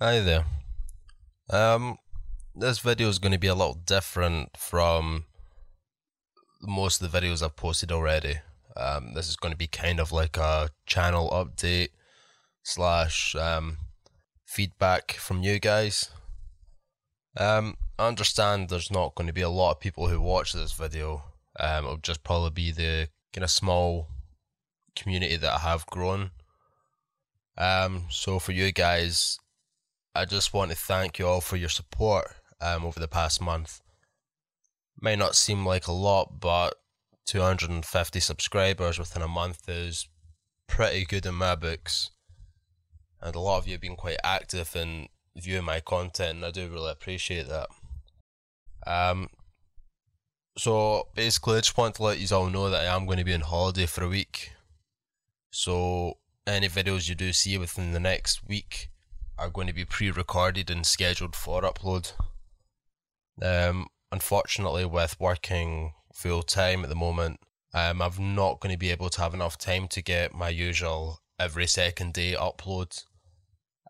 Hi there. Um, this video is going to be a little different from most of the videos I've posted already. Um, this is going to be kind of like a channel update slash um, feedback from you guys. Um, I understand there's not going to be a lot of people who watch this video. Um, it'll just probably be the kind of small community that I have grown. Um, so for you guys, I just want to thank you all for your support um, over the past month. May not seem like a lot, but 250 subscribers within a month is pretty good in my books. And a lot of you have been quite active in viewing my content, and I do really appreciate that. Um, so basically, I just want to let you all know that I am going to be on holiday for a week. So any videos you do see within the next week are going to be pre-recorded and scheduled for upload. Um, unfortunately, with working full time at the moment, um, I'm not going to be able to have enough time to get my usual every second day upload.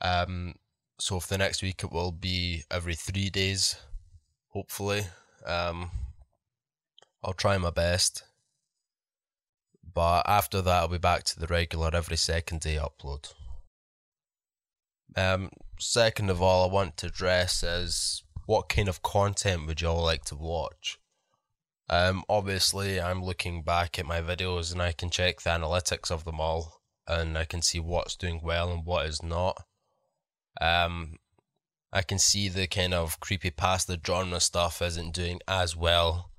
Um, so for the next week, it will be every three days, hopefully. Um, I'll try my best. But after that, I'll be back to the regular every second day upload. Um, second of all, I want to address is what kind of content would you all like to watch? Um, obviously, I'm looking back at my videos and I can check the analytics of them all and I can see what's doing well and what is not. Um, I can see the kind of creepy past pasta genre stuff isn't doing as well,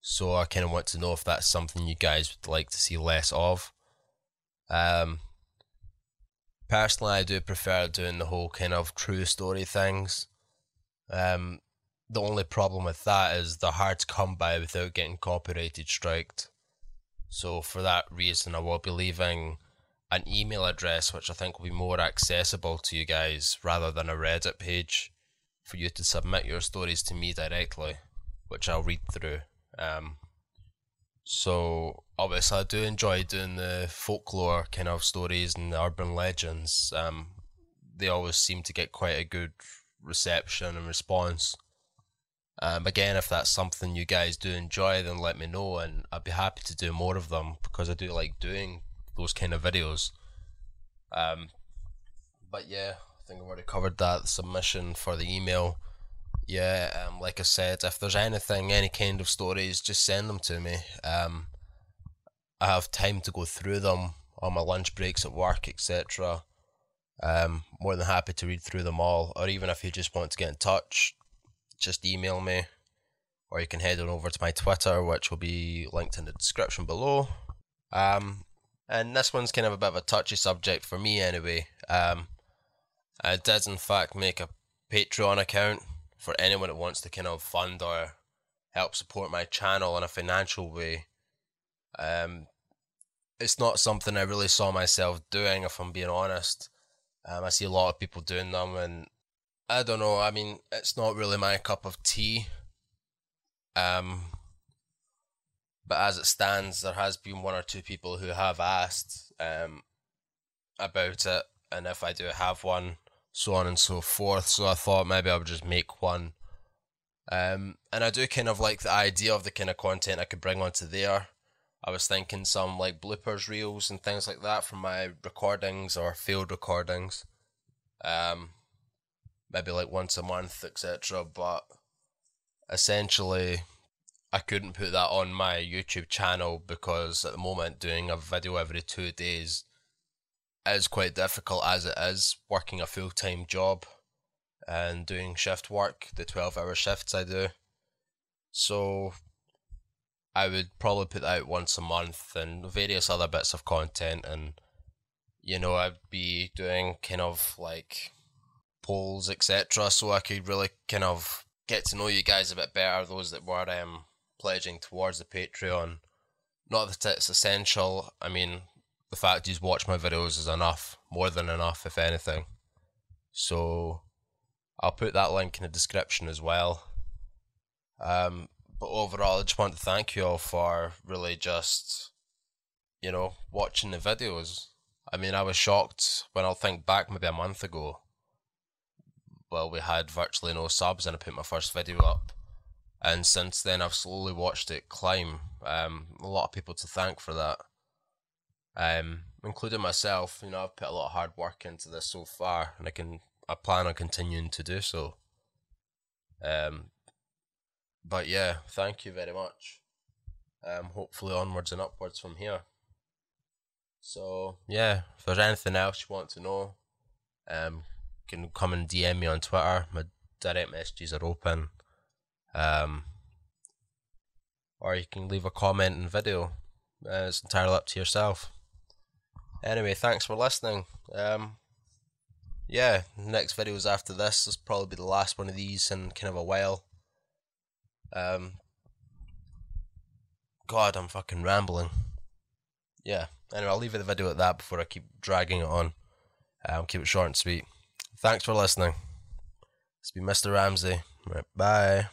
so I kind of want to know if that's something you guys would like to see less of. Um, personally, I do prefer doing the whole kind of true story things. Um, the only problem with that is they're hard to come by without getting copyrighted striked. So for that reason, I will be leaving an email address which I think will be more accessible to you guys rather than a Reddit page for you to submit your stories to me directly, which I'll read through. Um, so obviously, I do enjoy doing the folklore kind of stories and the urban legends. Um, they always seem to get quite a good reception and response. Um, again, if that's something you guys do enjoy, then let me know, and I'd be happy to do more of them because I do like doing those kind of videos. Um, but yeah, I think I've already covered that submission for the email. Yeah, um, like I said, if there's anything, any kind of stories, just send them to me. Um, I have time to go through them on my lunch breaks at work, etc. Um, more than happy to read through them all, or even if you just want to get in touch, just email me, or you can head on over to my Twitter, which will be linked in the description below. Um, and this one's kind of a bit of a touchy subject for me, anyway. Um, I did in fact make a Patreon account for anyone that wants to kind of fund or help support my channel in a financial way. Um, it's not something I really saw myself doing, if I'm being honest. Um, I see a lot of people doing them, and I don't know. I mean, it's not really my cup of tea. Um, but as it stands, there has been one or two people who have asked um, about it, and if I do have one, so on and so forth. So I thought maybe I would just make one. Um, and I do kind of like the idea of the kind of content I could bring onto there. I was thinking some like bloopers reels and things like that from my recordings or field recordings. Um, maybe like once a month, etc. But essentially, I couldn't put that on my YouTube channel because at the moment doing a video every two days is quite difficult as it is working a full time job and doing shift work, the 12 hour shifts I do. So I would probably put out once a month and various other bits of content and you know, I'd be doing kind of like polls, etc. So I could really kind of get to know you guys a bit better, those that were um, pledging towards the Patreon. Not that it's essential. I mean, the fact you watch my videos is enough, more than enough, if anything. So I'll put that link in the description as well. Um, but overall, I just want to thank you all for really just, you know, watching the videos. I mean, I was shocked when I'll think back maybe a month ago well, we had virtually no subs, and I put my first video up. And since then, I've slowly watched it climb. Um, a lot of people to thank for that, um, including myself. You know, I've put a lot of hard work into this so far, and I can I plan on continuing to do so. Um, but yeah, thank you very much. Um, hopefully onwards and upwards from here. So yeah, if there's anything else you want to know, um, you can come and DM me on Twitter. My direct messages are open. Um, or you can leave a comment in video. Uh, it's entirely up to yourself. Anyway, thanks for listening. Um, yeah, next videos after this. This will probably be the last one of these in kind of a while. Um, God, I'm fucking rambling. Yeah. Anyway, I'll leave it the video at that before I keep dragging it on. Um, keep it short and sweet. Thanks for listening. It's been Mr. Ramsay. Right, bye.